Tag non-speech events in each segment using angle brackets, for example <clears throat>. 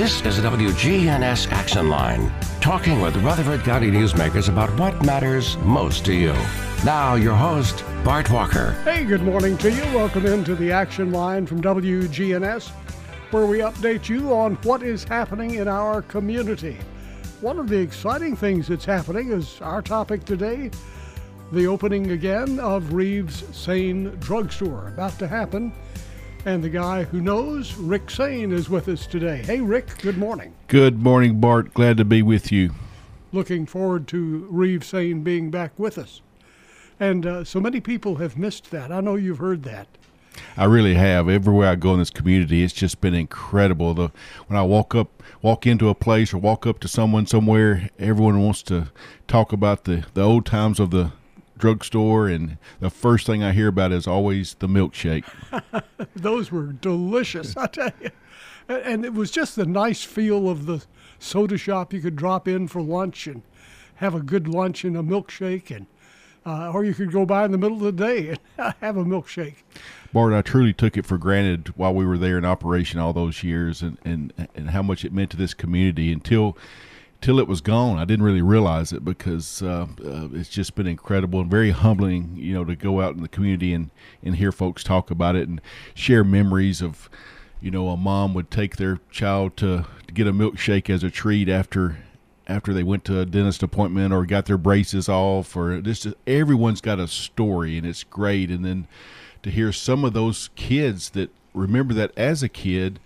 This is the WGNS Action Line, talking with Rutherford County newsmakers about what matters most to you. Now, your host, Bart Walker. Hey, good morning to you. Welcome into the Action Line from WGNS, where we update you on what is happening in our community. One of the exciting things that's happening is our topic today the opening again of Reeves Sain Drugstore, about to happen and the guy who knows, Rick Sain, is with us today. Hey, Rick, good morning. Good morning, Bart. Glad to be with you. Looking forward to Reeves Sain being back with us. And uh, so many people have missed that. I know you've heard that. I really have. Everywhere I go in this community, it's just been incredible. The when I walk up, walk into a place, or walk up to someone somewhere, everyone wants to talk about the the old times of the drugstore, and the first thing I hear about is always the milkshake. <laughs> Those were delicious, I tell you. And it was just the nice feel of the soda shop. You could drop in for lunch and have a good lunch and a milkshake, and uh, or you could go by in the middle of the day and <laughs> have a milkshake. Bart, I truly took it for granted while we were there in operation all those years, and, and, and how much it meant to this community until till it was gone. I didn't really realize it because uh, uh, it's just been incredible and very humbling, you know, to go out in the community and, and hear folks talk about it and share memories of, you know, a mom would take their child to, to get a milkshake as a treat after after they went to a dentist appointment or got their braces off or just everyone's got a story and it's great and then to hear some of those kids that remember that as a kid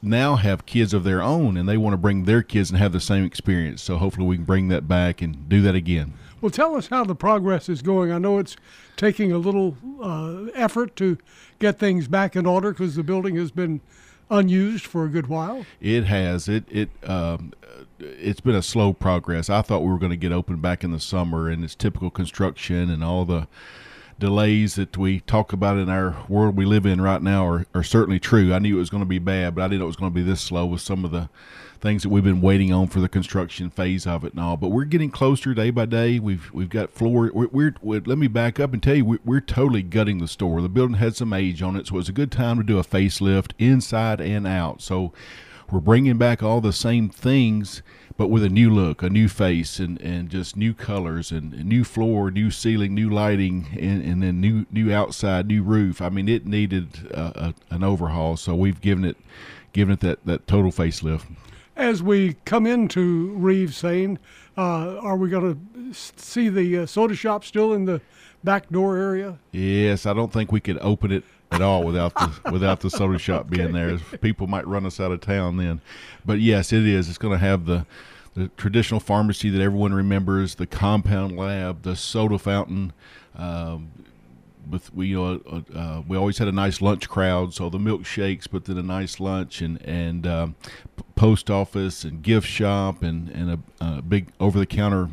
now have kids of their own and they want to bring their kids and have the same experience. So hopefully we can bring that back and do that again. Well, tell us how the progress is going. I know it's taking a little uh, effort to get things back in order because the building has been unused for a good while. It has. It it um, it's been a slow progress. I thought we were going to get open back in the summer, and it's typical construction and all the delays that we talk about in our world we live in right now are, are certainly true. I knew it was going to be bad, but I didn't know it was going to be this slow with some of the things that we've been waiting on for the construction phase of it and all. But we're getting closer day by day. We've we've got floor. We're, we're, we're let me back up and tell you we're, we're, totally gutting the store. The building had some age on it, so it was a good time to do a facelift inside and out. So we're bringing back all the same things but with a new look, a new face, and, and just new colors and new floor, new ceiling, new lighting, and, and then new new outside, new roof. I mean, it needed a, an overhaul, so we've given it given it that, that total facelift. As we come into Reeves Sain, uh, are we going to see the uh, soda shop still in the back door area? Yes, I don't think we could open it at all without the without the soda shop being there. People might run us out of town then. But yes, it is. It's going to have the the traditional pharmacy that everyone remembers, the compound lab, the soda fountain. Um, with we uh, uh, we always had a nice lunch crowd, so the milkshakes, but then a nice lunch and and um, post office and gift shop and and a, a big over the counter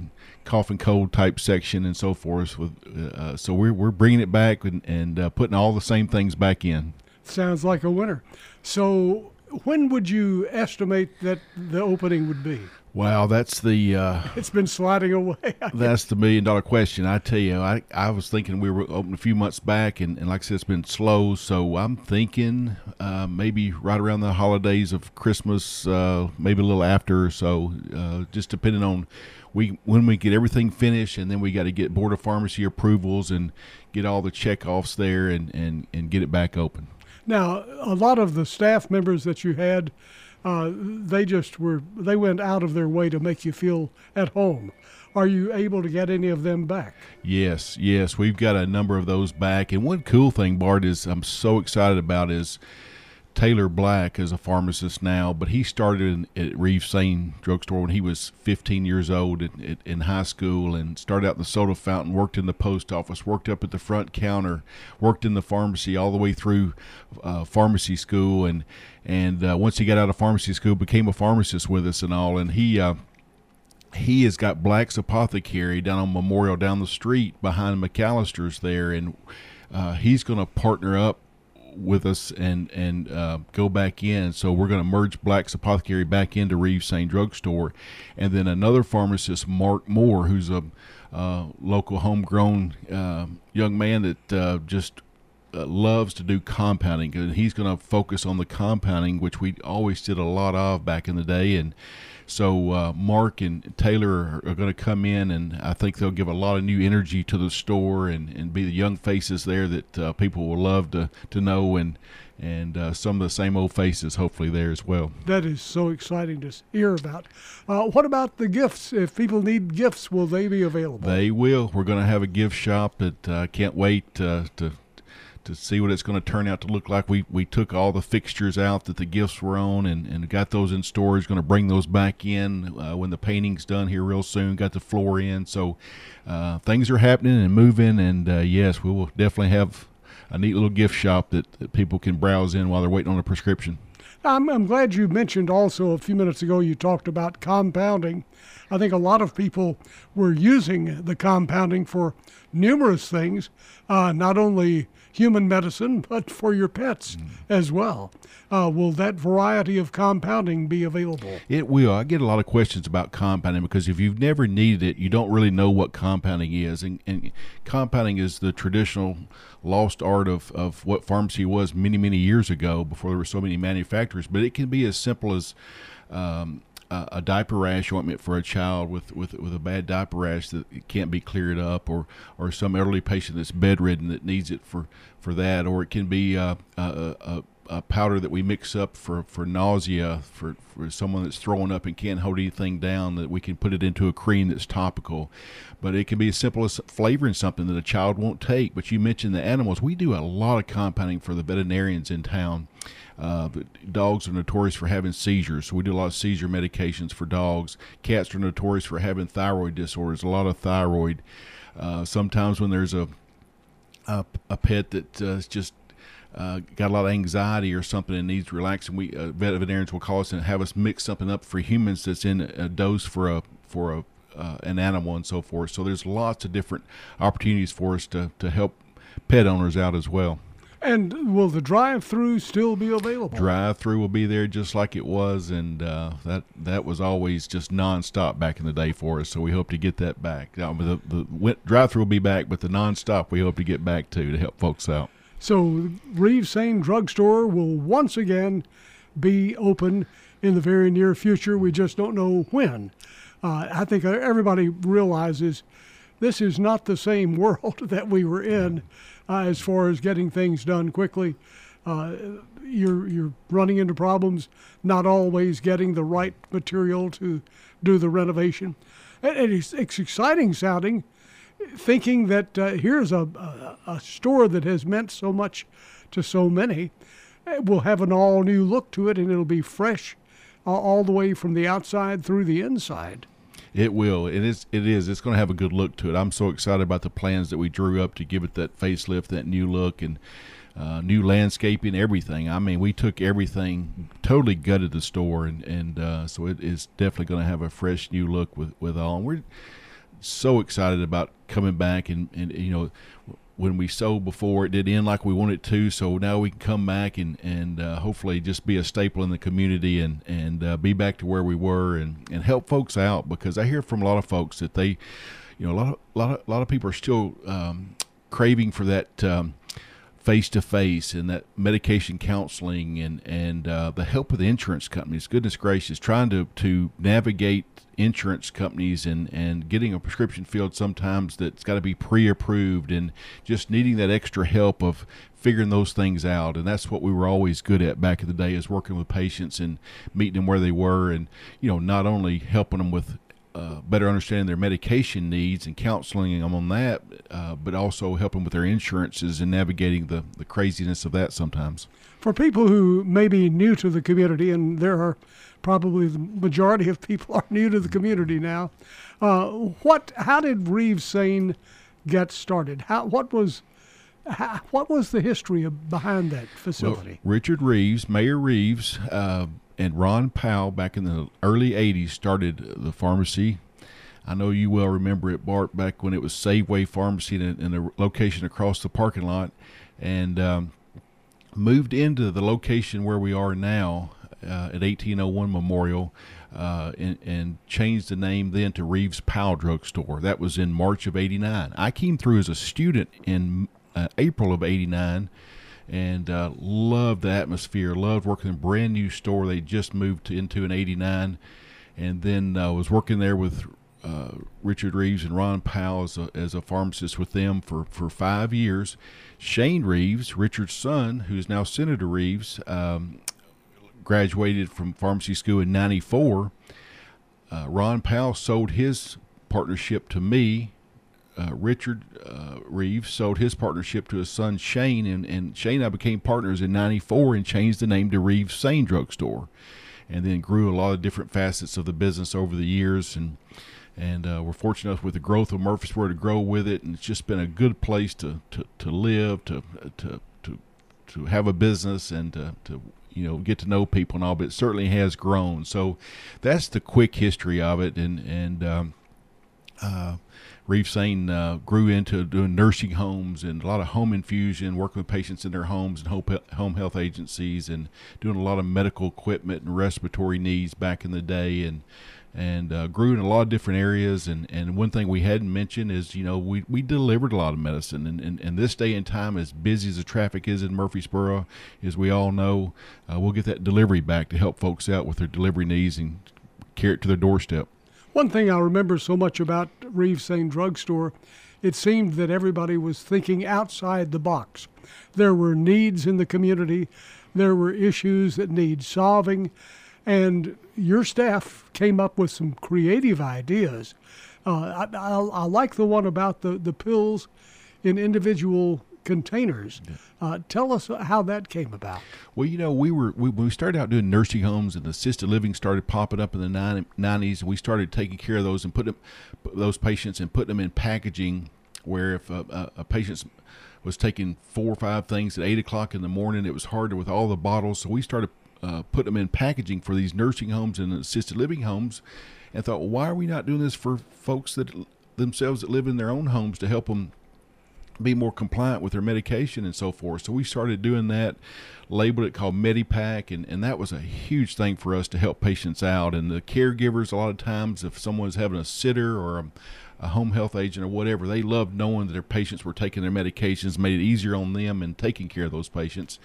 cough and cold type section and so forth. With uh, so we're we're bringing it back and and uh, putting all the same things back in. Sounds like a winner. So when would you estimate that the opening would be? Wow, that's the. Uh, it's been sliding away. that's the million dollar question. I tell you, I, I was thinking we were open a few months back, and, and like I said, it's been slow. So I'm thinking uh, maybe right around the holidays of Christmas, uh, maybe a little after or so, uh, just depending on we when we get everything finished, and then we got to get board of pharmacy approvals and get all the checkoffs there, and, and, and get it back open. Now, a lot of the staff members that you had uh, they just were they went out of their way to make you feel at home. Are you able to get any of them back? Yes, yes, we've got a number of those back. And one cool thing, Bart, is I'm so excited about is Taylor Black is a pharmacist now, but he started in, at Reeves Sain Drugstore when he was 15 years old in, in, high school and started out in the soda fountain, worked in the post office, worked up at the front counter, worked in the pharmacy all the way through uh, pharmacy school. And, and uh, once he got out of pharmacy school, became a pharmacist with us and all. And he, uh, he has got Black's Apothecary down on Memorial down the street behind McAlister's there. And uh, he's going to partner up with us and and uh, go back in. So we're going to merge Black's Apothecary back into Reeves Sain Drugstore, and then another pharmacist, Mark Moore, who's a uh, local homegrown uh, young man that uh, just uh, loves to do compounding, and he's going to focus on the compounding, which we always did a lot of back in the day, and. So uh, Mark and Taylor are, are going to come in, and I think they'll give a lot of new energy to the store, and, and be the young faces there that uh, people will love to, to know, and and uh, some of the same old faces hopefully there as well. That is so exciting to hear about. Uh, what about the gifts? If people need gifts, will they be available? They will. We're going to have a gift shop that I uh, can't wait uh, to to see what it's going to turn out to look like. We we took all the fixtures out that the gifts were on and, and got those in storage. Going to bring those back in uh, when the painting's done here real soon. Got the floor in, so uh, things are happening and moving. And uh, yes, we will definitely have a neat little gift shop that, that people can browse in while they're waiting on a prescription. I'm, I'm glad you mentioned also a few minutes ago you talked about compounding. I think a lot of people were using the compounding for numerous things, uh, not only human medicine, but for your pets mm. as well. Uh, will that variety of compounding be available? It will. I get a lot of questions about compounding because if you've never needed it, you don't really know what compounding is. And, and compounding is the traditional lost art of, of what pharmacy was many, many years ago before there were so many manufacturers. But it can be as simple as um, a, diaper rash ointment for a child with, with with a bad diaper rash that can't be cleared up, or or some elderly patient that's bedridden that needs it for, for that, or it can be uh, a, a, a powder that we mix up for, for nausea for, for someone that's throwing up and can't hold anything down that we can put it into a cream that's topical. But it can be as simple as flavoring something that a child won't take. But you mentioned the animals. We do a lot of compounding for the veterinarians in town uh, dogs are notorious for having seizures, so we do a lot of seizure medications for dogs. Cats are notorious for having thyroid disorders, a lot of thyroid. Uh, sometimes when there's a a, a pet that's uh, just uh, got a lot of anxiety or something and needs relaxing, we uh, veterinarians will call us and have us mix something up for humans that's in a dose for a for a uh, an animal and so forth. So there's lots of different opportunities for us to to help pet owners out as well. And will the drive-through still be available? Drive-through will be there just like it was, and uh, that that was always just nonstop back in the day for us. So we hope to get that back. Now, the the drive-through will be back, but the nonstop we hope to get back to to help folks out. So Reeves Sain Drugstore will once again be open in the very near future. We just don't know when. Uh, I think everybody realizes this is not the same <laughs> world that we were in uh, as far as getting things done quickly. Uh, you're you're running into problems, not always getting the right material to do the renovation. And it's, it's exciting sounding, thinking that uh, here's a, a, a store that has meant so much to so many. It will have an all new look to it, and it'll be fresh uh, all the way from the outside through the inside. It will. It is. It is. It's going to have a good look to it. I'm so excited about the plans that we drew up to give it that facelift, that new look, and uh, new landscaping, everything. I mean, we took everything, totally gutted the store, and and uh, so it is definitely going to have a fresh new look with with all. And we're so excited about coming back, and and you know when we sold before it did end like we wanted to. So now we can come back and and uh, hopefully just be a staple in the community and and uh, be back to where we were and and help folks out. Because I hear from a lot of folks that they you know a lot of a lot of, a lot of people are still um, craving for that um, face to face and that medication counseling and and uh, the help of the insurance companies. Goodness gracious, trying to to navigate insurance companies and and getting a prescription filled sometimes that's got to be pre-approved and just needing that extra help of figuring those things out and that's what we were always good at back in the day is working with patients and meeting them where they were and you know not only helping them with uh, better understanding their medication needs and counseling them on that, uh, but also helping with their insurances and navigating the, the craziness of that sometimes. For people who may be new to the community, and there are probably the majority of people <laughs> are new to the community now, uh, what how did Reeves Sain get started? How what was how, what was the history of, behind that facility? Well, Richard Reeves, Mayor Reeves, uh, and Ron Powell back in the early 80s started the pharmacy. I know you well remember it, Bart, back when it was Safeway Pharmacy in a, in a location across the parking lot, and um, moved into the location where we are now uh, at 1801 Memorial. Uh, and, and, changed the name then to Reeves Powell Drug Store. That was in March of '89. I came through as a student in uh, April of '89 and uh, loved the atmosphere. Loved working in a brand new store they just moved to, into in '89, and then uh, was working there with uh, Richard Reeves and Ron Powell as a, as a pharmacist with them for, for five years. Shane Reeves, Richard's son, who's now Senator Reeves, um, graduated from pharmacy school in '94. Uh, Ron Powell sold his partnership to me. Uh, Richard uh, Reeves sold his partnership to his son Shane, and, and Shane and I became partners in '94 and changed the name to Reeves Sain Drugstore, and then grew a lot of different facets of the business over the years. And and uh, we're fortunate enough with the growth of Murfreesboro to grow with it, and it's just been a good place to to, to live, to to to to have a business, and to, to you know get to know people and all. But it certainly has grown. So that's the quick history of it, and and um, uh, Reeves Sain uh, grew into doing nursing homes and a lot of home infusion, working with patients in their homes and home health agencies, and doing a lot of medical equipment and respiratory needs back in the day, and and uh, grew in a lot of different areas. And, and one thing we hadn't mentioned is, you know, we, we delivered a lot of medicine. And, and, and this day and time, as busy as the traffic is in Murfreesboro, as we all know, uh, we'll get that delivery back to help folks out with their delivery needs and carry it to their doorstep. One thing I remember so much about Reeves Sain Drugstore, it seemed that everybody was thinking outside the box. There were needs in the community, there were issues that need solving and your staff came up with some creative ideas. Uh, I, I, I, like the one about the, the pills in individual containers. Uh, tell us how that came about. Well, you know, we were we, when we started out doing nursing homes and assisted living started popping up in the 90s, and we started taking care of those and put them, those patients and putting them in packaging where if a, a, a patient was taking four or five things at eight o'clock in the morning, it was harder with all the bottles. So we started uh, put them in packaging for these nursing homes and assisted living homes, and thought, well, why are we not doing this for folks that themselves that live in their own homes to help them be more compliant with their medication and so forth. So we started doing that, labeled it called Medipack, and, and that was a huge thing for us to help patients out. And the caregivers, a lot of times, if someone's having a sitter or a, a home health agent or whatever, they loved knowing that their patients were taking their medications, made it easier on them and taking care of those patients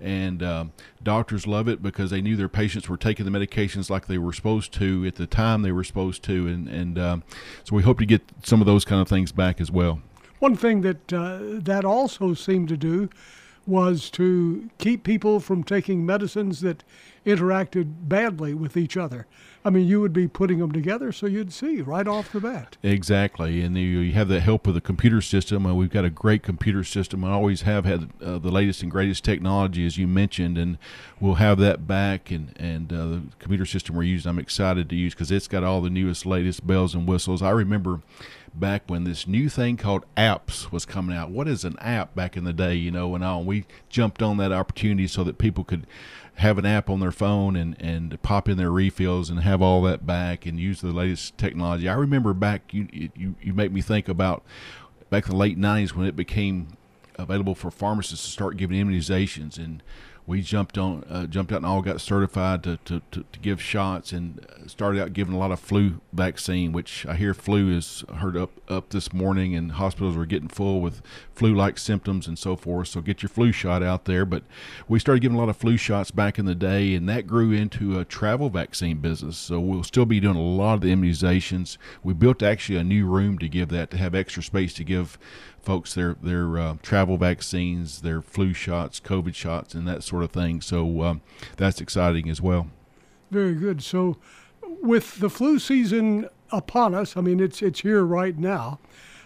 and uh, doctors love it because they knew their patients were taking the medications like they were supposed to at the time they were supposed to, and and uh, so we hope to get some of those kind of things back as well. One thing that uh, that also seemed to do was to keep people from taking medicines that interacted badly with each other. I mean, you would be putting them together so you'd see right off the bat. Exactly. And you, have the help of the computer system. We've got a great computer system. I always have had uh, the latest and greatest technology, as you mentioned, and we'll have that back. And, and uh, the computer system we're using, I'm excited to use because it's got all the newest, latest bells and whistles. I remember back when this new thing called apps was coming out. What is an app back in the day, you know, and all? We jumped on that opportunity so that people could have an app on their phone and, and pop in their refills and have all that back and use the latest technology. I remember back, you, you, you make me think about back in the late 90s when it became available for pharmacists to start giving immunizations and we jumped on uh, jumped out and all got certified to, to, to, to, give shots and started out giving a lot of flu vaccine which i hear flu is heard up up this morning and hospitals were getting full with flu like symptoms and so forth. So get your flu shot out there. But we started giving a lot of flu shots back in the day and that grew into a travel vaccine business. So we'll still be doing a lot of the immunizations. We built actually a new room to give that to have extra space to give folks their their uh, travel vaccines, their flu shots, COVID shots, and that sort of thing. So um, that's exciting as well. Very good. So with the flu season upon us, I mean it's it's here right now.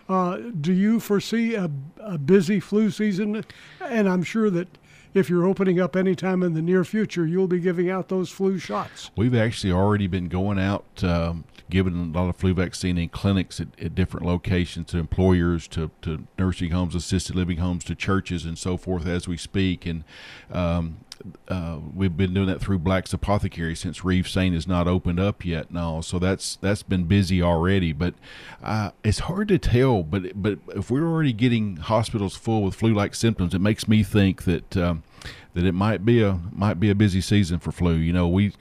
Uh, do you foresee a, a busy flu season? And I'm sure that if you're opening up anytime in the near future, you'll be giving out those flu shots. We've actually already been going out um, giving a lot of flu vaccine in clinics at, at, different locations to employers, to, to nursing homes, assisted living homes, to churches, and so forth as we speak. And um, uh, we've been doing that through Black's Apothecary since Reeves Sain is not opened up yet now, so that's that's been busy already. But uh, it's hard to tell. But but if we're already getting hospitals full with flu-like symptoms, it makes me think that. Um, that it might be a might be a busy season for flu. You know, we,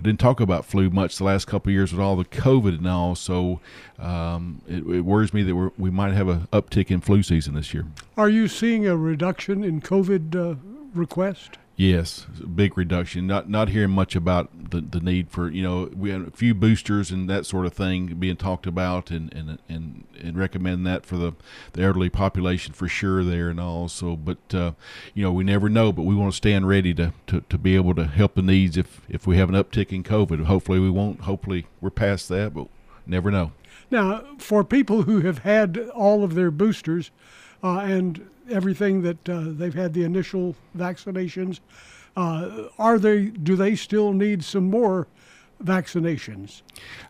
didn't talk about flu much the last couple years with all the COVID and all, so um, it, it, worries me that we we might have an uptick in flu season this year. Are you seeing a reduction in COVID uh, request? Yes, big reduction. Not not hearing much about the, the need for you know we had a few boosters and that sort of thing being talked about and and and, and recommend that for the, the elderly population for sure there and all. So, but uh, you know we never know, but we want to stand ready to, to, to be able to help the needs if if we have an uptick in COVID. Hopefully we won't. Hopefully we're past that, but never know. Now, for people who have had all of their boosters uh, and everything that uh, they've had the initial vaccinations, uh, are they? Do they still need some more vaccinations?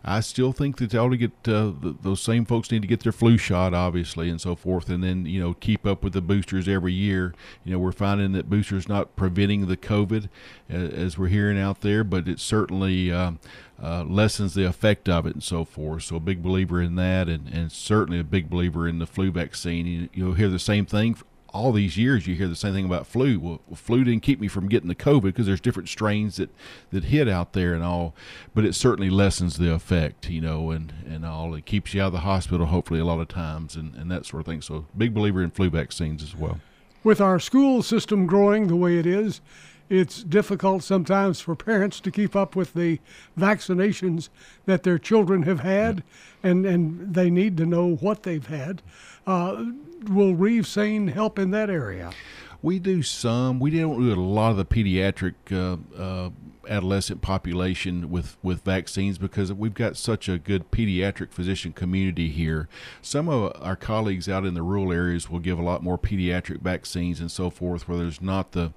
I still think that they ought to get uh, those same folks need to get their flu shot, obviously, and so forth, and then you know keep up with the boosters every year. You know, we're finding that boosters not preventing the COVID as we're hearing out there, but it certainly uh, uh, lessens the effect of it and so forth. So a big believer in that, and, and certainly a big believer in the flu vaccine. You, you'll hear the same thing all these years you hear the same thing about flu. Well, flu didn't keep me from getting the COVID because there's different strains that, that hit out there and all, but it certainly lessens the effect, you know, and, and all. It keeps you out of the hospital, hopefully, a lot of times and, and that sort of thing. So, big believer in flu vaccines as well. With our school system growing the way it is, it's difficult sometimes for parents to keep up with the vaccinations that their children have had, and, and they need to know what they've had. Uh, will Reeves Sain help in that area? We do some. We don't do a lot of the pediatric uh, uh, adolescent population with, with vaccines because we've got such a good pediatric physician community here. Some of our colleagues out in the rural areas will give a lot more pediatric vaccines and so forth, where there's not the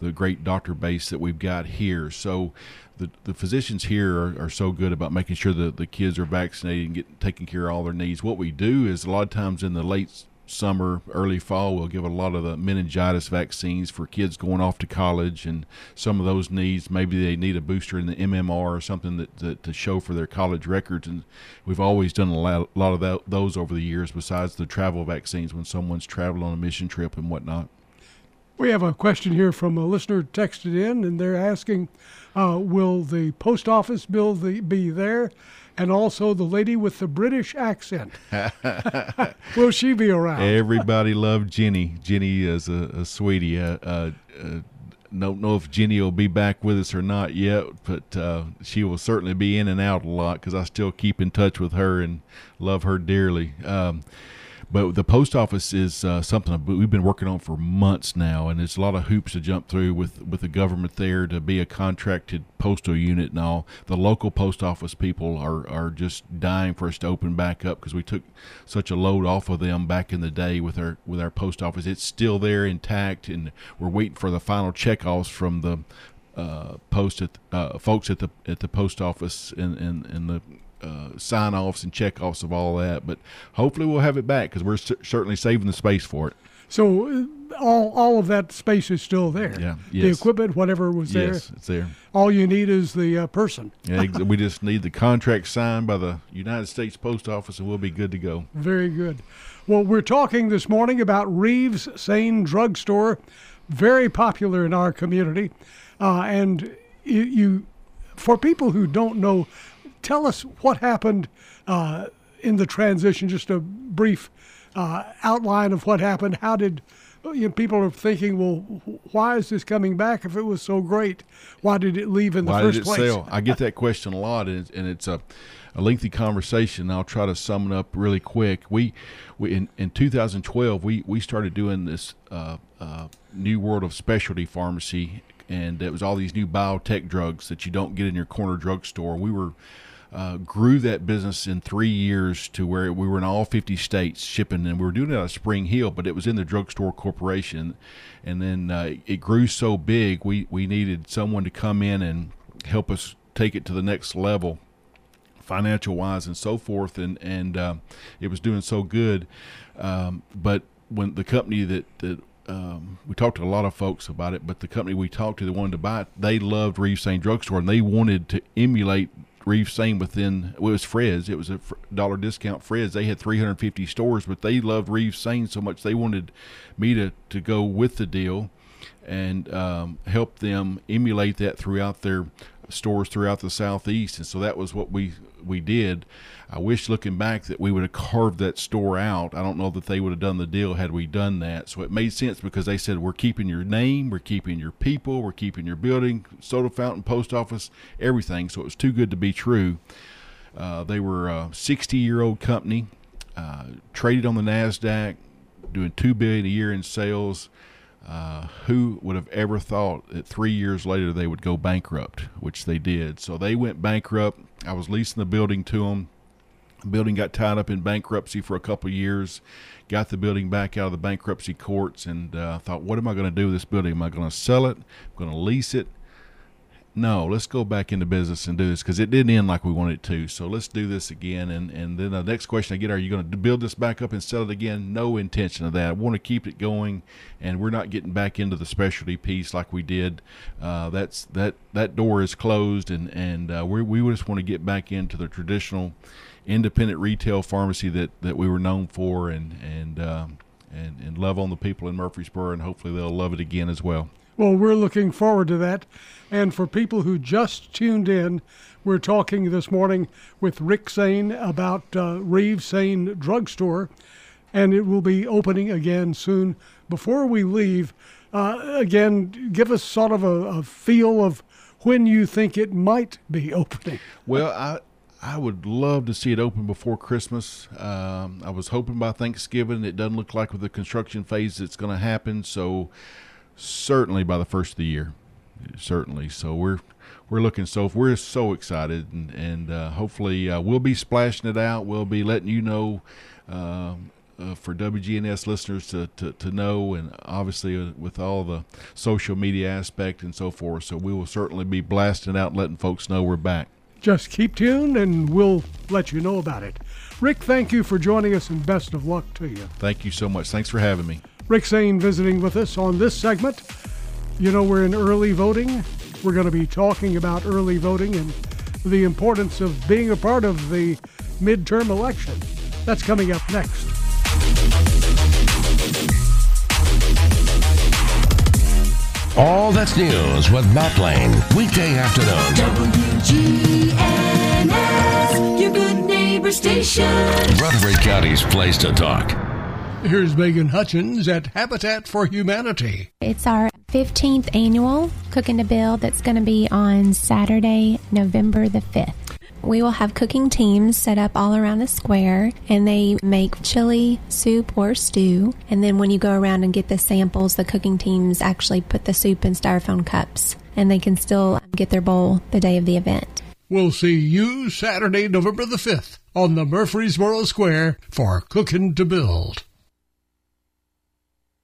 the great doctor base that we've got here. So the, the physicians here are, are so good about making sure that the kids are vaccinated and getting taking care of all their needs. What we do is a lot of times in the late summer, early fall, we'll give a lot of the meningitis vaccines for kids going off to college and some of those needs. Maybe they need a booster in the MMR or something that, that to show for their college records. And we've always done a lot, of that, those over the years, besides the travel vaccines when someone's traveling on a mission trip and whatnot. We have a question here from a listener texted in, and they're asking, uh, "Will the post office bill the, be there?" And also the lady with the British accent. <laughs> <laughs> Will she be around? Everybody loved Jenny. Jenny is a, a sweetie. Uh, uh, uh, don't know if Jenny will be back with us or not yet, but uh, she will certainly be in and out a lot because I still keep in touch with her and love her dearly. Um, but the post office is uh, something we've been working on for months now, and it's a lot of hoops to jump through with with the government there to be a contracted postal unit and all. The local post office people are are just dying for us to open back up because we took such a load off of them back in the day with our with our post office. It's still there intact, and we're waiting for the final checkoffs from the uh, post at uh, folks at the at the post office and and, and the uh, sign offs and check offs of all that. But hopefully we'll have it back because we're c- certainly saving the space for it. So uh, all all of that space is still there. Yeah. Yes. The equipment, whatever was there. Yes, it's there. All you need is the uh, person. yeah, we just need the contract signed by the United States Post Office, and we'll be good to go. Very good. Well, we're talking this morning about Reeves Sain Drugstore, very popular in our community, uh, and you, you, for people who don't know tell us what happened uh, in the transition. Just a brief uh, outline of what happened. How did you know, people are thinking, well, why is this coming back if it was so great? Why did it leave in the why first did it place? Sell? I get that question a lot, and it's, and it's a, a lengthy conversation. I'll try to sum it up really quick. We, we in, in 2012, we, we started doing this uh, uh, new world of specialty pharmacy, and it was all these new biotech drugs that you don't get in your corner drugstore. We were uh, grew that business in three years to where we were in all 50 states shipping, and we were doing it out of Spring Hill, but it was in the drugstore corporation. And then uh, it grew so big, we, we needed someone to come in and help us take it to the next level financial wise and so forth and and uh, it was doing so good um, but when the company that, that um, we talked to a lot of folks about it, but the company we talked to that wanted to buy it, they loved Reeves Sain Drugstore and they wanted to emulate Reeves Sain within well, it was Fred's. It was a dollar discount Fred's. They had 350 stores, but they loved Reeves Sain so much they wanted me to to go with the deal and um, help them emulate that throughout their stores throughout the southeast, and so that was what we we did. I wish looking back that we would have carved that store out. I don't know that they would have done the deal had we done that. So it made sense because they said we're keeping your name, we're keeping your people, we're keeping your building, soda fountain, post office, everything. So it was too good to be true. Uh, they were a 60 year old company, uh, traded on the NASDAQ, doing 2 billion a year in sales. Uh, who would have ever thought that three years later they would go bankrupt, which they did. So they went bankrupt. I was leasing the building to them. The building got tied up in bankruptcy for a couple years. Got the building back out of the bankruptcy courts, and uh, thought, what am I going to do with this building? Am I going to sell it? I'm going to lease it? No, let's go back into business and do this because it didn't end like we wanted it to. So let's do this again. And, and then the next question I get, are you going to build this back up and sell it again? No intention of that. I want to keep it going, and we're not getting back into the specialty piece like we did. Uh, that's that that door is closed, and and uh, we we just want to get back into the traditional independent retail pharmacy that, that we were known for, and and um, and and love on the people in Murfreesboro, and hopefully they'll love it again as well. Well, we're looking forward to that. And for people who just tuned in, we're talking this morning with Rick Sain about uh, Reeves Sain Drugstore, and it will be opening again soon. Before we leave, uh, again, give us sort of a, a, feel of when you think it might be <laughs> opening. Well, I. I would love to see it open before Christmas. Um, I was hoping by Thanksgiving. It doesn't look like with the construction phase it's going to happen. So, certainly by the first of the year certainly. So we're we're looking so we're so excited, and and uh, hopefully uh, we'll be splashing it out. We'll be letting you know. Um, uh, for WGNS listeners to, to, to know, and obviously uh, with all the social media aspect and so forth. So we will certainly be blasting out letting folks know we're back. Just keep tuned and we'll let you know about it. Rick, thank you for joining us and best of luck to you. Thank you so much. Thanks for having me. Rick Sain visiting with us on this segment you know, we're in early voting. We're going to be talking about early voting and the importance of being a part of the midterm election. That's coming up next. All that's news with Matt Lane, weekday afternoon. WGNS, your good neighbor station. Rutherford County's place to talk. Here's Megan Hutchins at Habitat for Humanity. It's our 15th annual Cooking to Build that's going to be on Saturday, November the 5th. We will have cooking teams set up all around the square and they make chili, soup, or stew. And then when you go around and get the samples, the cooking teams actually put the soup in styrofoam cups and they can still get their bowl the day of the event. We'll see you Saturday, November the 5th on the Murfreesboro Square for Cooking to Build.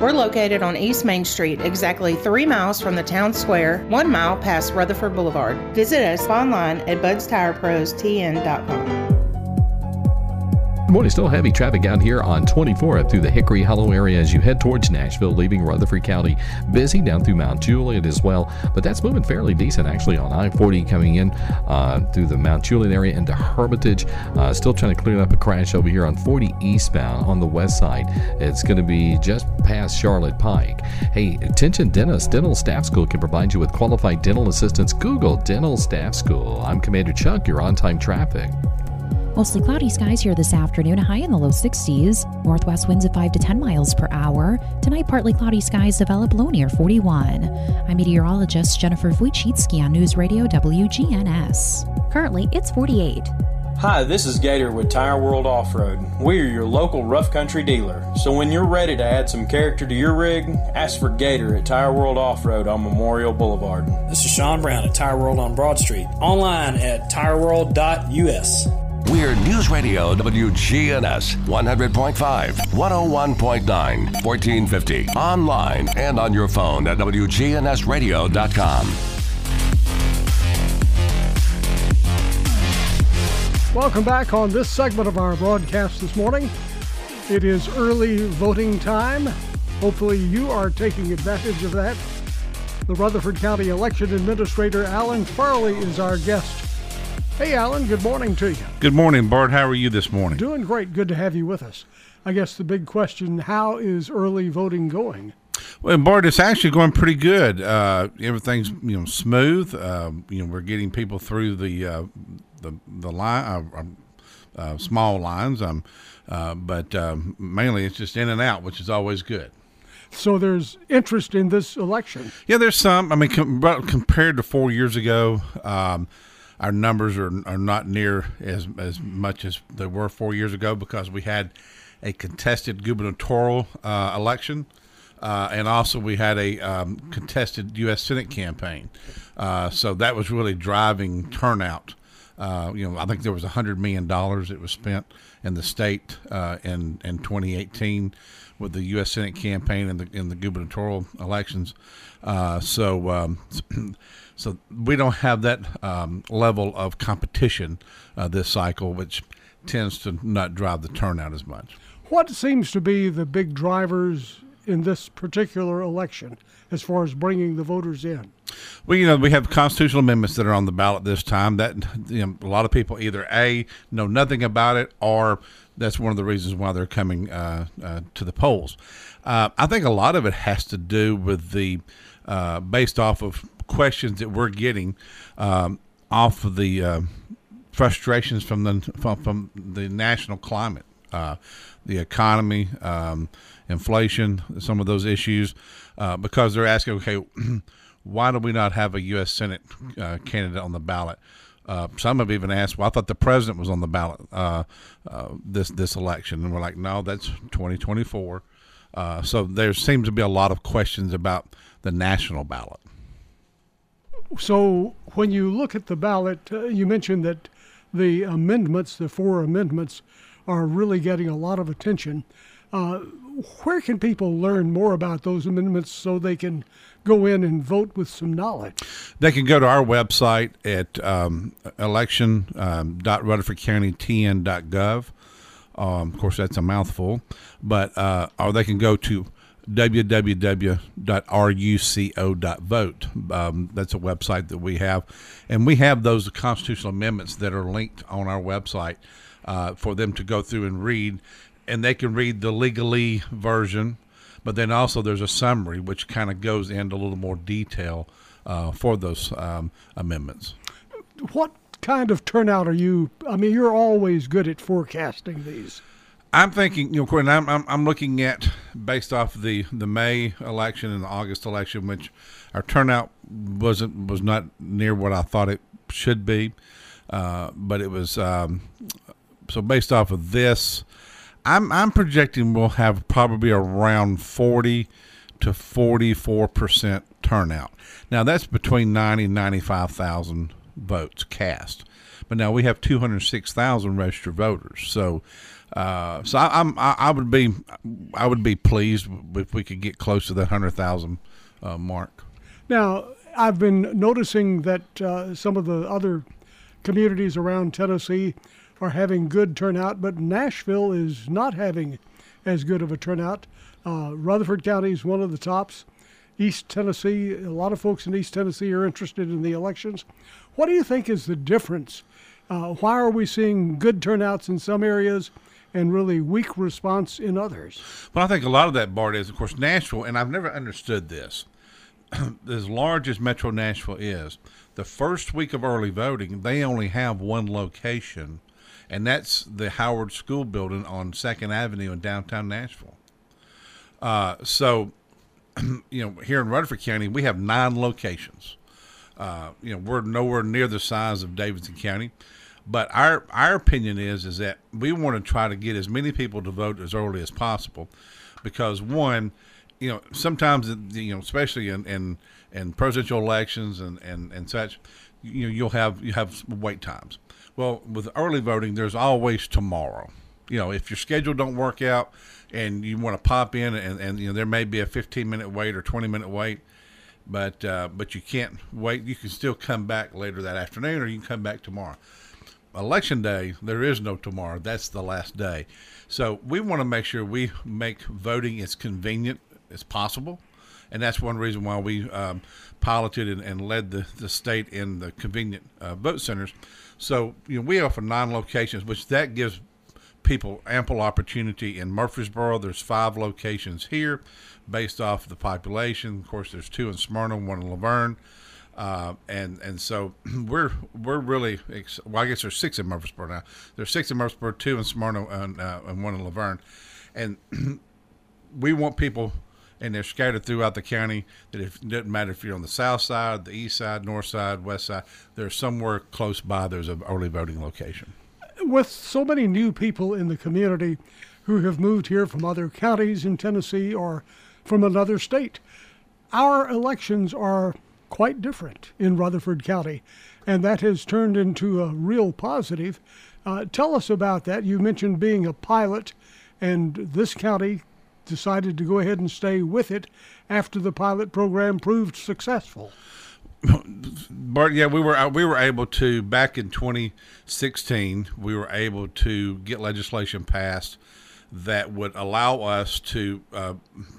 We're located on East Main Street, exactly three miles from the town square, one mile past Rutherford Boulevard. Visit us online at budstireprostn.com. Morning, still heavy traffic out here on 24 up through the Hickory Hollow area as you head towards Nashville, leaving Rutherford County. Busy down through Mount Juliet as well, but that's moving fairly decent actually on I 40 coming in uh, through the Mount Juliet area into Hermitage. Uh, still trying to clear up a crash over here on 40 eastbound on the west side. It's going to be just past Charlotte Pike. Hey, attention dentist, Dental Staff School can provide you with qualified dental assistants. Google Dental Staff School. I'm Commander Chuck, your on time traffic. Mostly cloudy skies here this afternoon, a high in the low 60s. Northwest winds at 5 to 10 miles per hour. Tonight, partly cloudy skies develop low near 41. I'm meteorologist Jennifer Wojcicki on News Radio WGNS. Currently, it's 48. Hi, this is Gator with Tire World Off Road. We are your local rough country dealer. So when you're ready to add some character to your rig, ask for Gator at Tire World Off Road on Memorial Boulevard. This is Sean Brown at Tire World on Broad Street. Online at tireworld.us. We're News Radio WGNS 100.5, 101.9, 1450. Online and on your phone at WGNSradio.com. Welcome back on this segment of our broadcast this morning. It is early voting time. Hopefully, you are taking advantage of that. The Rutherford County Election Administrator Alan Farley is our guest. Hey, Alan, good morning to you. Good morning, Bart. How are you this morning? Doing great. Good to have you with us. I guess the big question how is early voting going? Well, Bart, it's actually going pretty good. Uh, everything's you know smooth. Uh, you know, we're getting people through the uh, the the line, uh, um, uh, small lines. Um, uh, but um, mainly it's just in and out, which is always good. So there's interest in this election. Yeah, there's some. I mean, com- compared to four years ago, um, our numbers are, are not near as as much as they were four years ago because we had a contested gubernatorial uh, election. Uh, and also, we had a um, contested U.S. Senate campaign, uh, so that was really driving turnout. Uh, you know, I think there was a hundred million dollars that was spent in the state uh, in in 2018 with the U.S. Senate campaign and the in the gubernatorial elections. Uh, so, um, <clears throat> so we don't have that um, level of competition uh, this cycle, which tends to not drive the turnout as much. What seems to be the big drivers in this particular election as far as bringing the voters in? Well, you know, we have constitutional amendments that are on the ballot this time. That you know, a lot of people either a know nothing about it, or that's one of the reasons why they're coming uh, uh, to the polls. Uh, I think a lot of it has to do with the uh, based off of questions that we're getting um, off of the uh, frustrations from the from, from, the national climate, uh, the economy, um, inflation, some of those issues, because they're asking, okay. <clears throat> why do we not have a U.S. Senate uh, candidate on the ballot? Uh, some have even asked, "Well, I thought the president was on the ballot uh, uh this this election," and we're like, "No, that's 2024." Uh, so there seems to be a lot of questions about the national ballot. So when you look at the ballot, uh, you mentioned that the amendments, the four amendments, are really getting a lot of attention. where can people learn more about those amendments so they can go in and vote with some knowledge? They can go to our website at um, election.rutherfordcountytn.gov. Um, of course, that's a mouthful, but uh, or they can go to www.ruco.vote. Um, that's a website that we have, and we have those constitutional amendments that are linked on our website uh, for them to go through and read, and they can read the legalese version but then also there's a summary which kind of goes into a little more detail uh, for those um, amendments. What kind of turnout are you? I mean, you're always good at forecasting these. I'm thinking, you know, Courtney, I'm, I'm, I'm looking at based off the, the May election and the August election, which our turnout wasn't was not near what I thought it should be, uh, but it was um, so based off of this. I'm I'm projecting we'll have probably around 40 to 44 percent turnout. Now that's between 90 and 95 thousand votes cast, but now we have 206,000 registered voters. So, uh, so I, am I, I, would be I would be pleased if we could get close to the hundred thousand uh, mark. Now I've been noticing that uh, some of the other communities around Tennessee are having good turnout, but Nashville is not having as good of a turnout. Uh, Rutherford County is one of the tops. East Tennessee, a lot of folks in East Tennessee are interested in the elections. What do you think is the difference? Uh, why are we seeing good turnouts in some areas and really weak response in others? Well, I think a lot of that, Bart, is, of course, Nashville, and I've never understood this. <clears throat> as large as Metro Nashville is, the first week of early voting, they only have one location and that's the Howard School Building on Second Avenue in downtown Nashville. Uh, so, <clears throat> you know, here in Rutherford County, we have nine locations. Uh, you know, we're nowhere near the size of Davidson County, but our our opinion is is that we want to try to get as many people to vote as early as possible, because one, you know, sometimes you know, especially in in, in presidential elections and, and, and such, you know, you'll have you have wait times. Well, with early voting, there's always tomorrow. You know, if your schedule don't work out and you want to pop in and, and you know there may be a 15 minute wait or 20 minute wait, but uh, but you can't wait. You can still come back later that afternoon, or you can come back tomorrow. Election day, there is no tomorrow. That's the last day. So we want to make sure we make voting as convenient as possible, and that's one reason why we um, piloted and, and, led the, the state in the convenient uh, vote centers. So you know we offer nine locations, which that gives people ample opportunity in Murfreesboro. There's five locations here, based off the population. Of course, there's two in Smyrna, one in La Vergne. Uh, and and so <clears throat> we're we're really well. I guess there's six in Murfreesboro now. There's six in Murfreesboro, two in Smyrna, and, uh, and one in La Vergne. And <clears throat> we want people, and they're scattered throughout the county. That it doesn't matter if you're on the south side, the east side, north side, west side. There's somewhere close by. There's an early voting location. With so many new people in the community who have moved here from other counties in Tennessee or from another state, our elections are quite different in Rutherford County, and that has turned into a real positive. Uh, tell us about that. You mentioned being a pilot, and this county decided to go ahead and stay with it after the pilot program proved successful. <laughs> Bart, yeah, we were uh, we were able to back in 2016. We were able to get legislation passed that would allow us to uh,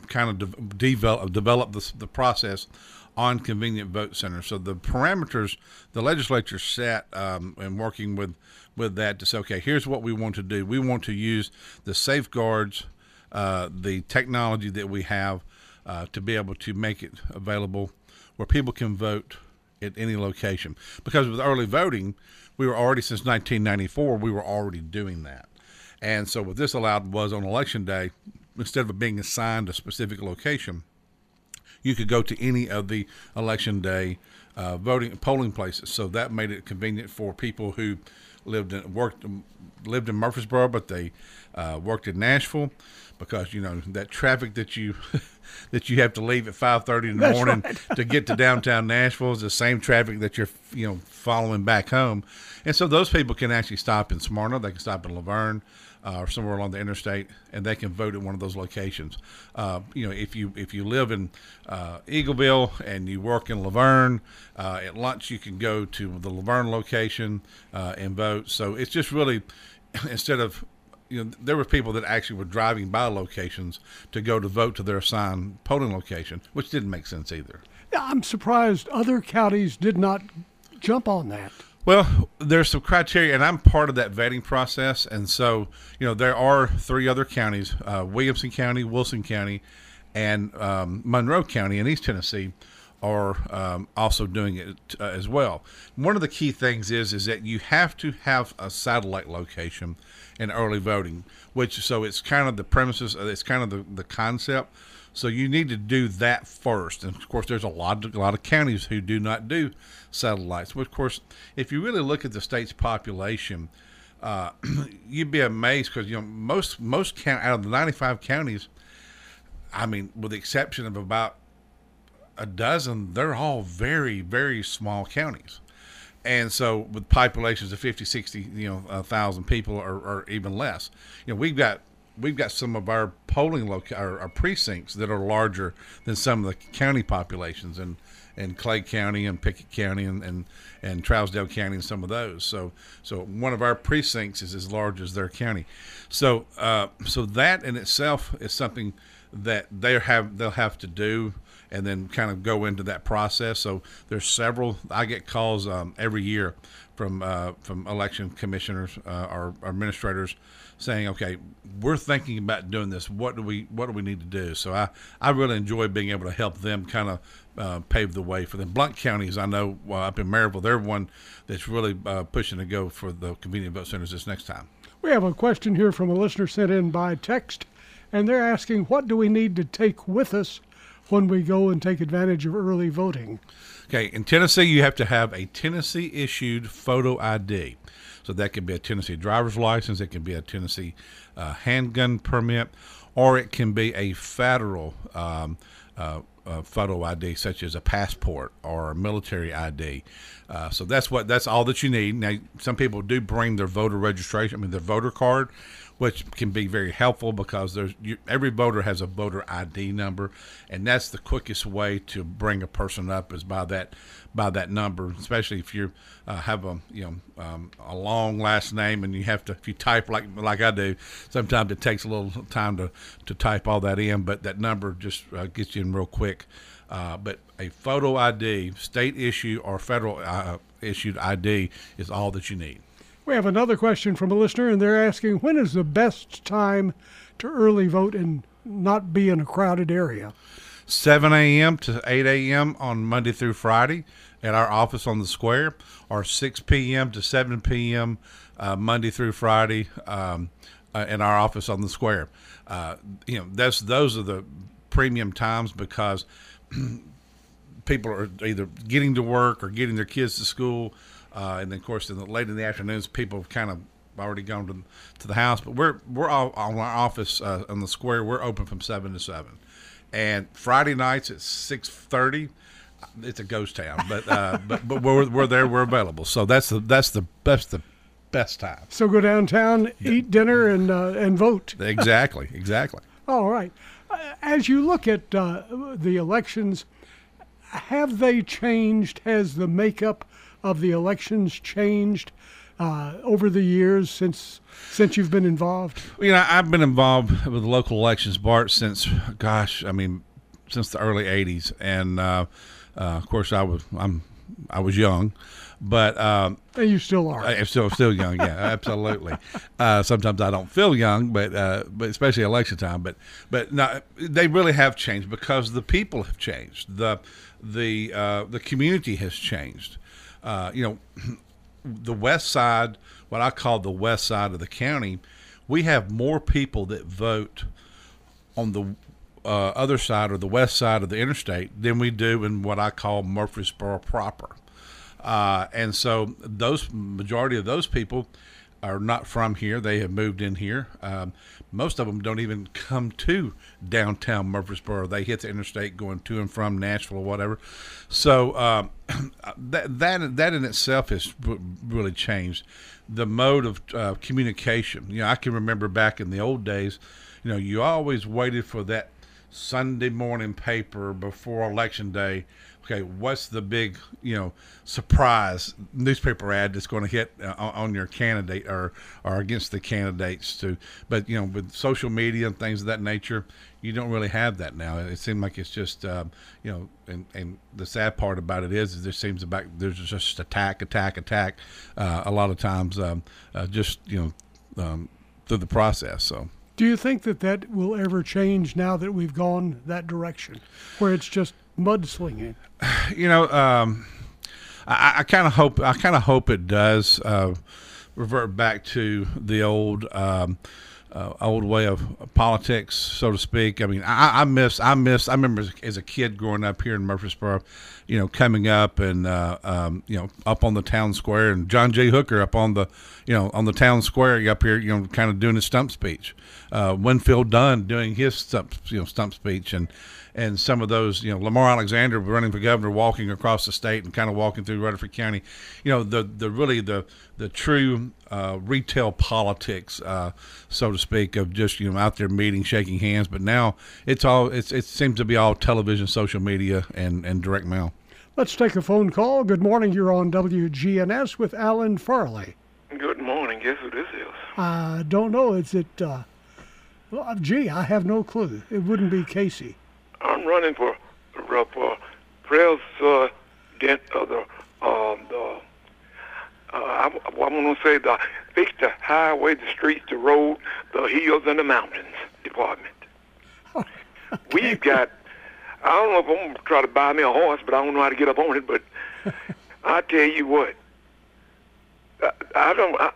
kind of de- develop develop the, the process on convenient vote centers. So the parameters the legislature set um, and working with with that to say, okay, here's what we want to do. We want to use the safeguards, uh, the technology that we have uh, to be able to make it available where people can vote at any location. Because with early voting, we were already since 1994, we were already doing that. And so what this allowed was on election day, instead of being assigned a specific location, you could go to any of the election day uh, voting polling places. So that made it convenient for people who lived in worked lived in Murfreesboro, but they uh, worked in Nashville because you know that traffic that you <laughs> that you have to leave at five thirty in the That's morning right. to get to downtown Nashville is the same traffic that you're you know following back home, and so those people can actually stop in Smyrna, they can stop in La Vergne, uh, or somewhere along the interstate, and they can vote at one of those locations. Uh, you know, if you if you live in uh, Eagleville and you work in La Vergne, uh, at lunch you can go to the La Vergne location uh, and vote. So it's just really <clears throat> instead of you know, there were people that actually were driving by locations to go to vote to their assigned polling location, which didn't make sense either. I'm surprised other counties did not jump on that. Well, there's some criteria, and I'm part of that vetting process. And so, you know, there are three other counties uh, Williamson County, Wilson County, and um, Monroe County in East Tennessee are um, also doing it uh, as well. One of the key things is is that you have to have a satellite location in early voting, which so it's kind of the premises, uh, it's kind of the, the concept. So you need to do that first, and of course, there's a lot of, a lot of counties who do not do satellites. But of course, if you really look at the state's population, uh, <clears throat> you'd be amazed because you know most most count out of the 95 counties. I mean, with the exception of about a dozen, they're all very very small counties. And so, with populations of 50, 60, you know, a thousand people or, or even less, you know, we've got we've got some of our polling loca- our, our, precincts that are larger than some of the county populations and in Clay County and Pickett County and, and, and Trousdale County and some of those. So so one of our precincts is as large as their county. So uh, so that in itself is something that they have they'll have to do and then kind of go into that process. So there's several. I get calls um, every year from uh, from election commissioners uh, or administrators saying, "Okay, we're thinking about doing this. What do we What do we need to do?" So I I really enjoy being able to help them kind of uh, pave the way for them. Blount County, as I know, well, up in Maryville, they're one that's really uh, pushing to go for the convenient vote centers this next time. We have a question here from a listener sent in by text, and they're asking, "What do we need to take with us?" when we go and take advantage of early voting. Okay, in Tennessee, you have to have a Tennessee issued photo ID. So that could be a Tennessee driver's license, it can be a Tennessee uh, handgun permit, or it can be a federal um, uh, uh, photo ID, such as a passport or a military ID. Uh, so that's what that's all that you need. Now, some people do bring their voter registration, I mean their voter card, which can be very helpful because there's you, every voter has a voter ID number, and that's the quickest way to bring a person up is by that by that number, especially if you uh, have a you know um, a long last name and you have to if you type like like I do, sometimes it takes a little time to to type all that in, but that number just uh, gets you in real quick. Uh, but a photo ID, state issue or federal uh, issued ID, is all that you need. We have another question from a listener, and they're asking when is the best time to early vote and not be in a crowded area? 7 a.m. to 8 a.m. on Monday through Friday at our office on the square, or 6 p.m. to 7 p.m. Uh, Monday through Friday um, uh, in our office on the square. Uh, you know, that's those are the premium times because <clears throat> people are either getting to work or getting their kids to school, uh, and then of course in the late in the afternoons, people have kind of already gone to, to the house. But we're we're all on our office uh, on the square. We're open from seven to seven, and Friday nights at six thirty. It's a ghost town, but uh, <laughs> but but we're, we're there. We're available. So that's the that's the best the best time. So go downtown, eat dinner, and uh, and vote. Exactly, exactly. <laughs> All right. Uh, As you look at uh, the elections, have they changed? Has the makeup of the elections changed uh, over the years since since you've been involved? You know, I've been involved with local elections, Bart, since gosh, I mean, since the early '80s, and uh, uh, of course, I was I'm I was young, but um, And you still are. I'm still still young. Yeah, <laughs> absolutely. Uh, sometimes I don't feel young, but uh, but especially election time. But but no, they really have changed because the people have changed. the the uh, The community has changed. Uh, you know, the west side, what I call the west side of the county, we have more people that vote on the uh, other side or the west side of the interstate than we do in what I call Murfreesboro proper. Uh, and so those majority of those people are not from here. They have moved in here. Um, most of them don't even come to downtown Murfreesboro. They hit the interstate going to and from Nashville or whatever. So um, <clears throat> that that that in itself has really changed the mode of uh, communication. You know, I can remember back in the old days. You know, you always waited for that Sunday morning paper before election day. Okay, what's the big, you know, surprise newspaper ad that's going to hit uh, on your candidate or or against the candidates to? But you know, with social media and things of that nature, you don't really have that now. It seems like it's just, um, you know, and and the sad part about it is, is there seems about there's just attack, attack, attack. Uh, a lot of times, um, uh, just you know, um, through the process. So. Do you think that that will ever change now that we've gone that direction, where it's just mudslinging? <sighs> you know, um, I, I kind of hope I kind of hope it does uh, revert back to the old um, uh, old way of politics, so to speak. I mean, I, I miss I miss I remember as, a kid growing up here in Murfreesboro, you know, coming up and uh, um, you know up on the town square and John J. Hooker up on the you know on the town square up here, you know, kind of doing his stump speech. Uh, Winfield Dunn doing his stump you know stump speech and and some of those, you know, Lamar Alexander running for governor, walking across the state and kind of walking through Rutherford County, you know, the the really the the true uh, retail politics, uh, so to speak, of just you know out there meeting, shaking hands. But now it's all it's it seems to be all television, social media, and and direct mail. Let's take a phone call. Good morning. You're on WGNS with Alan Farley. Good morning. Guess who this is? I don't know. Is it? Uh, well, gee, I have no clue. It wouldn't be Casey. I'm running for for, for president of the um the. Uh, I, I'm going to say the fix the highway, the streets, the road, the hills, and the mountains department. <laughs> We've got. I don't know if I'm going to try to buy me a horse, but I don't know how to get up on it. But <laughs> I tell you what, I, I don't. I,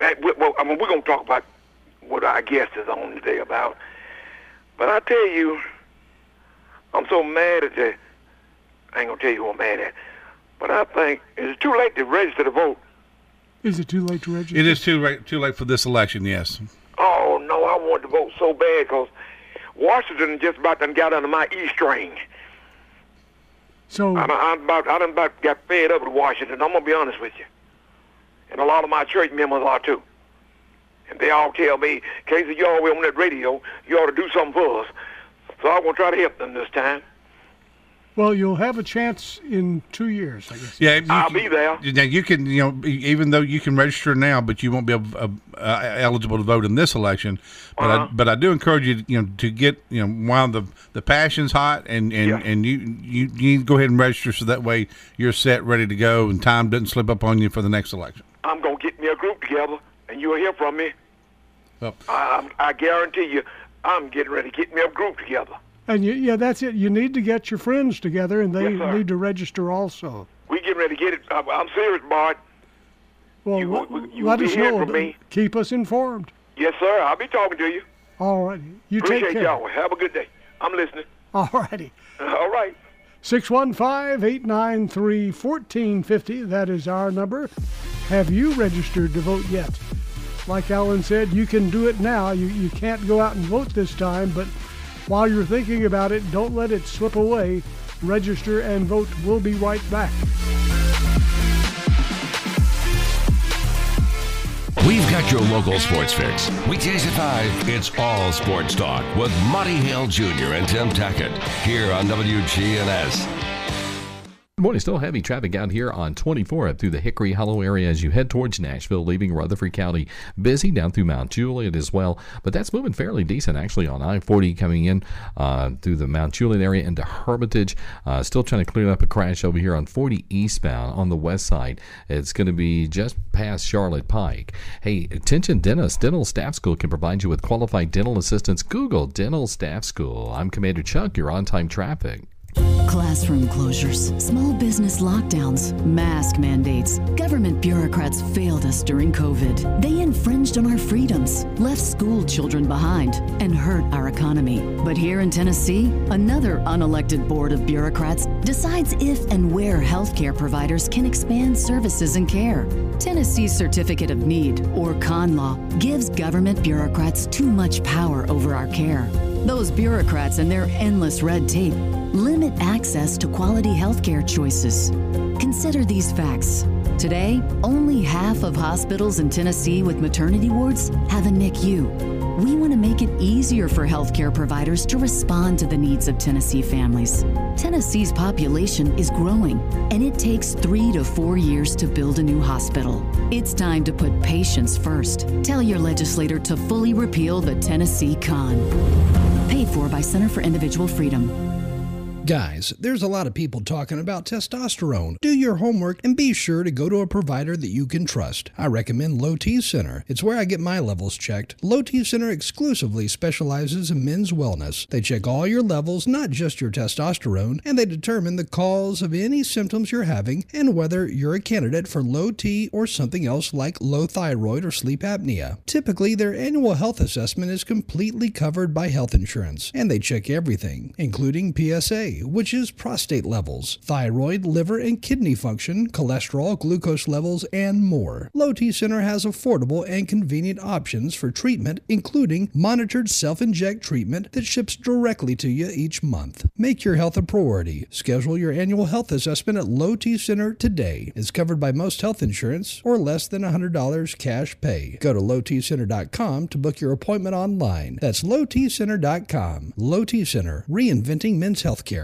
I- well, I mean, we're going to talk about what our guest is on today about. But I tell you, I'm so mad at the. I ain't gonna tell you who I'm mad at, but I think it's too late to register to vote. Is it too late to register? It is too late too late for this election. Yes. Oh no, I want to vote so bad because Washington just about done got under my E string. So I'm, I'm about I done about got fed up with Washington. I'm gonna be honest with you, and a lot of my church members are too. And they all tell me, Casey, you always on that radio. You ought to do something for us. So I'm gonna try to help them this time. Well, you'll have a chance in two years, I guess. Yeah, I'll can- be there. Now you can, you know, even though you can register now, but you won't be able, uh, uh, eligible to vote in this election. But Uh-huh. I, but I do encourage you, to, you know, to get, you know, while the the passion's hot, and and, Yeah. and you, you you need to go ahead and register so that way you're set, ready to go, and time doesn't slip up on you for the next election. I'm gonna get me a group together, and you'll hear from me. Well, I, I guarantee you, I'm getting ready to get me a group together. And you, yeah, that's it. You need to get your friends together, and they Yes, need to register also. We getting ready to get it. I'm, I'm serious, Bart. Well, You- let, you let be us know. from me. Keep us informed. Yes, sir. I'll be talking to you. All right. You Appreciate take care. y'all. Have a good day. I'm listening. All righty. Uh, all right. 615 893 1450. That is our number. Have you registered to vote yet? Like Alan said, you can do it now. You, you can't go out and vote this time, but while you're thinking about it, don't let it slip away. Register and vote. We'll be right back. We've got your local sports fix. Weekdays at 5, it's all sports talk with Monty Hale Jr. and Tim Tackett here on WGNS. Morning. Still heavy traffic out here on 24 up through the Hickory Hollow area as you head towards Nashville, leaving Rutherford County. Busy down through Mount Juliet as well, but that's moving fairly decent actually on I 40 coming in uh, through the Mount Juliet area into Hermitage. Uh, still trying to clear up a crash over here on 40 eastbound on the west side. It's going to be just past Charlotte Pike. Hey, attention dentists. Dental Staff School can provide you with qualified dental assistants. Google Dental Staff School. I'm Commander Chuck. You're on time traffic. Classroom closures, small business lockdowns, mask mandates. Government bureaucrats failed us during COVID. They infringed on our freedoms, left school children behind, and hurt our economy. But here in Tennessee, another unelected board of bureaucrats decides if and where healthcare providers can expand services and care. Tennessee's Certificate of Need, or CON law, gives government bureaucrats too much power over our care. Those bureaucrats and their endless red tape limit access to quality healthcare choices. Consider these facts. Today, only half of hospitals in Tennessee with maternity wards have a NICU. We want to make it easier for healthcare providers to respond to the needs of Tennessee families. Tennessee's population is growing, and it takes three to four years to build a new hospital. It's time to put patients first. Tell your legislator to fully repeal the Tennessee Con. For by Center for Individual Freedom. Guys, there's a lot of people talking about testosterone. Do your homework and be sure to go to a provider that you can trust. I recommend Low T Center. It's where I get my levels checked. Low T Center exclusively specializes in men's wellness. They check all your levels, not just your testosterone, and they determine the cause of any symptoms you're having and whether you're a candidate for low T or something else like low thyroid or sleep apnea. Typically, their annual health assessment is completely covered by health insurance, and they check everything, including PSA, which is prostate levels, thyroid, liver, and kidney function, cholesterol, glucose levels, and more. Low T Center has affordable and convenient options for treatment, including monitored self inject treatment that ships directly to you each month. Make your health a priority. Schedule your annual health assessment at Low T Center today. It's covered by most health insurance or less than $100 cash pay. Go to lowtcenter.com to book your appointment online. That's lowtcenter.com. Low T Center, reinventing men's healthcare.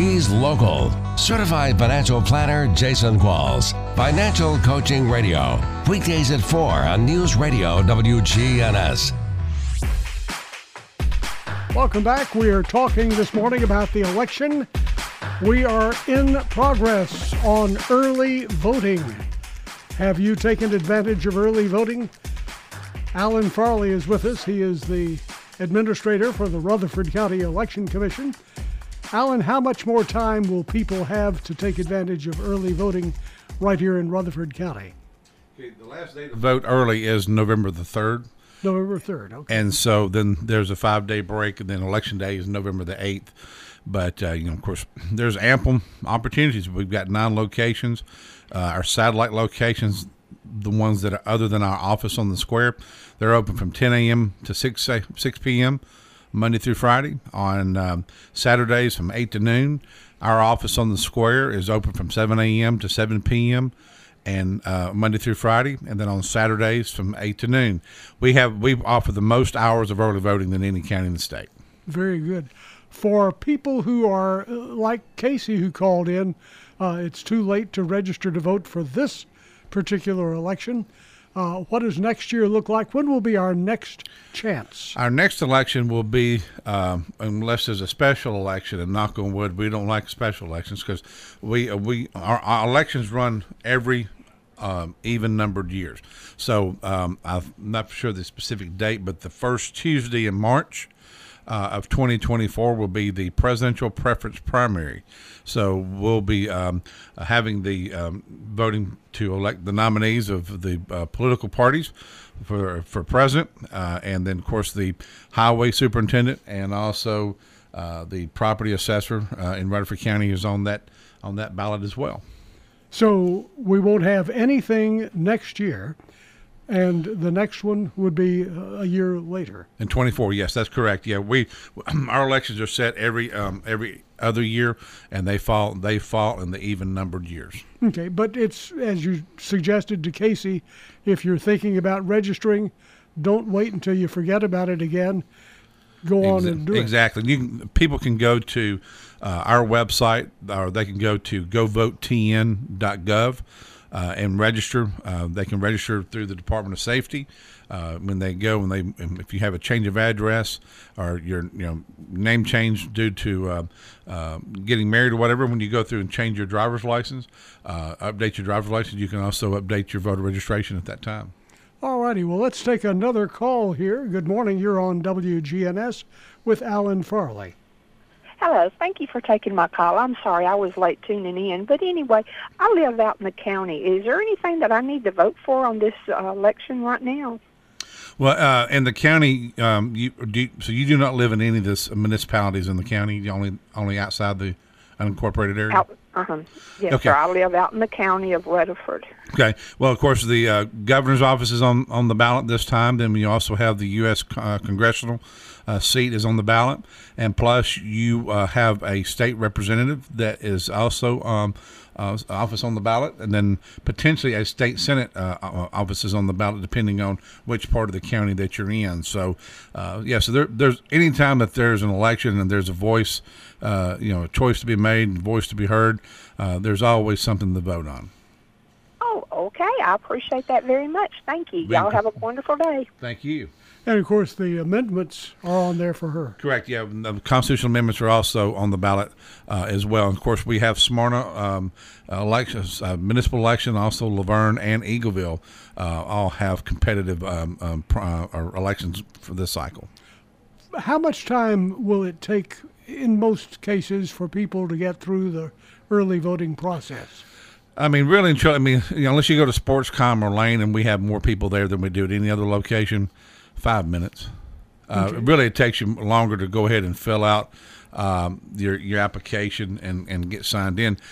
He's local. Certified financial planner Jason Qualls. Financial Coaching Radio. Weekdays at 4 on News Radio WGNS. Welcome back. We are talking this morning about the election. We are in progress on early voting. Have you taken advantage of early voting? Alan Farley is with us. He is the administrator for the Rutherford County Election Commission. Alan, how much more time will people have to take advantage of early voting right here in Rutherford County? Okay, the last day to vote early is November the 3rd. November 3rd, okay. And so then there's a five day break, and then election day is November the 8th. But, uh, you know, of course, there's ample opportunities. We've got nine locations. Uh, our satellite locations, the ones that are other than our office on the square, they're open from 10 a.m. to 6, 6 p.m. Monday through Friday. On um, Saturdays from 8 to noon, our office on the square is open from 7 a.m. to 7 p.m. and uh, Monday through Friday, and then on Saturdays from 8 to noon. We have we offer the most hours of early voting than any county in the state. Very good. For people who are uh, like Casey, who called in, uh, it's too late to register to vote for this particular election. Uh, what does next year look like? When will be our next chance? Our next election will be, um, unless there's a special election, and knock on wood, we don't like special elections because we uh, we our, our, elections run every um, even numbered years. So um, I'm not sure the specific date, but the first Tuesday in March uh, of 2024 will be the presidential preference primary. So we'll be um, having the um, voting to elect the nominees of the uh, political parties for for president, uh, and then of course the highway superintendent and also uh, the property assessor uh, in Rutherford County is on that on that ballot as well. So we won't have anything next year and the next one would be a year later. In 24, yes, that's correct. Yeah, we <clears throat> our elections are set every um, every other year, and they fall they fall in the even numbered years. Okay, but it's as you suggested to Casey, if you're thinking about registering, don't wait until you forget about it again. Go on and do exactly. it. Exactly. People can go to uh, our website, or they can go to govotetn.gov uh, and register. Uh, they can register through the Department of Safety uh, when they go and they if you have a change of address or your you know name change due to uh, uh, getting married or whatever. When you go through and change your driver's license, uh, update your driver's license, you can also update your voter registration at that time. All righty. Well, let's take another call here. Good morning. You're on WGNS with Alan Farley. Hello. Thank you for taking my call. I'm sorry I was late tuning in. But anyway, I live out in the county. Is there anything that I need to vote for on this uh, election right now? Well, uh, in the county, um, you do so you do not live in any of the municipalities in the county. You only only outside the unincorporated area. Out, uh-huh. Yes, okay. sir. I live out in the county of Rutherford. Okay. Well, of course, the uh, governor's office is on on the ballot this time. Then we also have the U.S. Uh, congressional seat is on the ballot, and plus you uh, have a state representative that is also um, uh, office on the ballot, and then potentially a state senate uh, uh, offices on the ballot, depending on which part of the county that you're in. So, uh, yeah, so there, there's anytime that there's an election and there's a voice, you know, a choice to be made, a voice to be heard, there's always something to vote on. Oh, okay. I appreciate that very much. Thank you. Y'all have a wonderful day. Thank you. And of course, the amendments are on there for her. Correct. Yeah, the constitutional amendments are also on the ballot uh, as well. And of course, we have Smyrna um, elections, uh, municipal election, also La Vergne and Eagleville, uh, all have competitive um, um, uh, elections for this cycle. How much time will it take, in most cases, for people to get through the early voting process? I mean, really, I mean, you know, unless you go to Sportscom or Lane, and we have more people there than we do at any other location five minutes. Uh, okay. Really, it takes you longer to go ahead and fill out um, your your application and, and get signed in. <clears throat>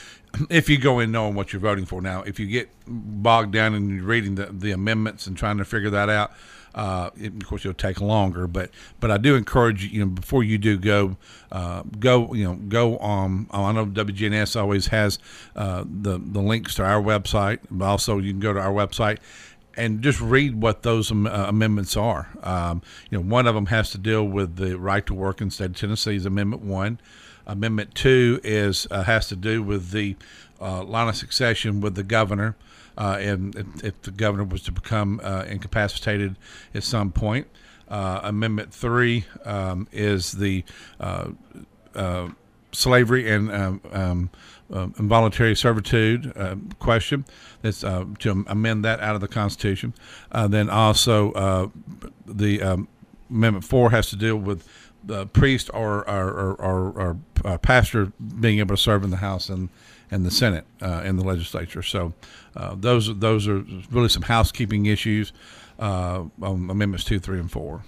If you go in knowing what you're voting for, now if you get bogged down in reading the, the amendments and trying to figure that out, uh, it, of course, it'll take longer. But but I do encourage you, you know, before you do go, uh, go you know go on. I know WGNS always has uh, the the links to our website, but also you can go to our website and just read what those uh, amendments are. Um, you know, one of them has to deal with the right to work in the state of Amendment one. Amendment two is uh, has to do with the uh, line of succession with the governor, uh, and if, if, the governor was to become uh, incapacitated at some point. Uh, amendment three um, is the slavery and um, um, uh, involuntary servitude uh, question. That's uh, to amend that out of the Constitution. Uh, then also uh, the um, Amendment Four has to deal with the priest or or, or, or, or uh, pastor being able to serve in the House and and the Senate uh, and the legislature. So uh, those those are really some housekeeping issues uh, on amendments two, three, and four.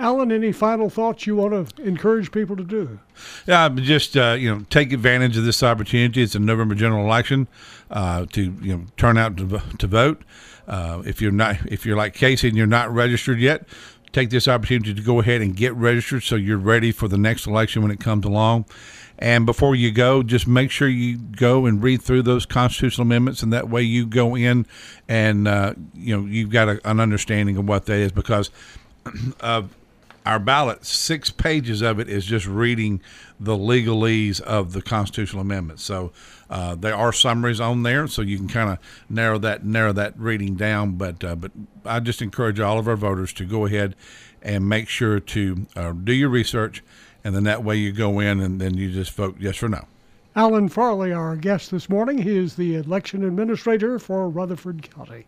Alan, any final thoughts you want to encourage people to do? Yeah, just uh, you know, take advantage of this opportunity. It's a November general election uh, to you know turn out to, to vote. Uh, if you're not, if you're like Casey and you're not registered yet, take this opportunity to go ahead and get registered so you're ready for the next election when it comes along. And before you go, just make sure you go and read through those constitutional amendments, and that way you go in and uh, you know you've got a, an understanding of what that is because <clears throat> of our ballot, six pages of it is just reading the legalese of the constitutional amendment. So uh, there are summaries on there, so you can kind of narrow that narrow that reading down. But uh, but I just encourage all of our voters to go ahead and make sure to uh, do your research, and then that way you go in and then you just vote yes or no. Alan Farley, our guest this morning, he is the election administrator for Rutherford County.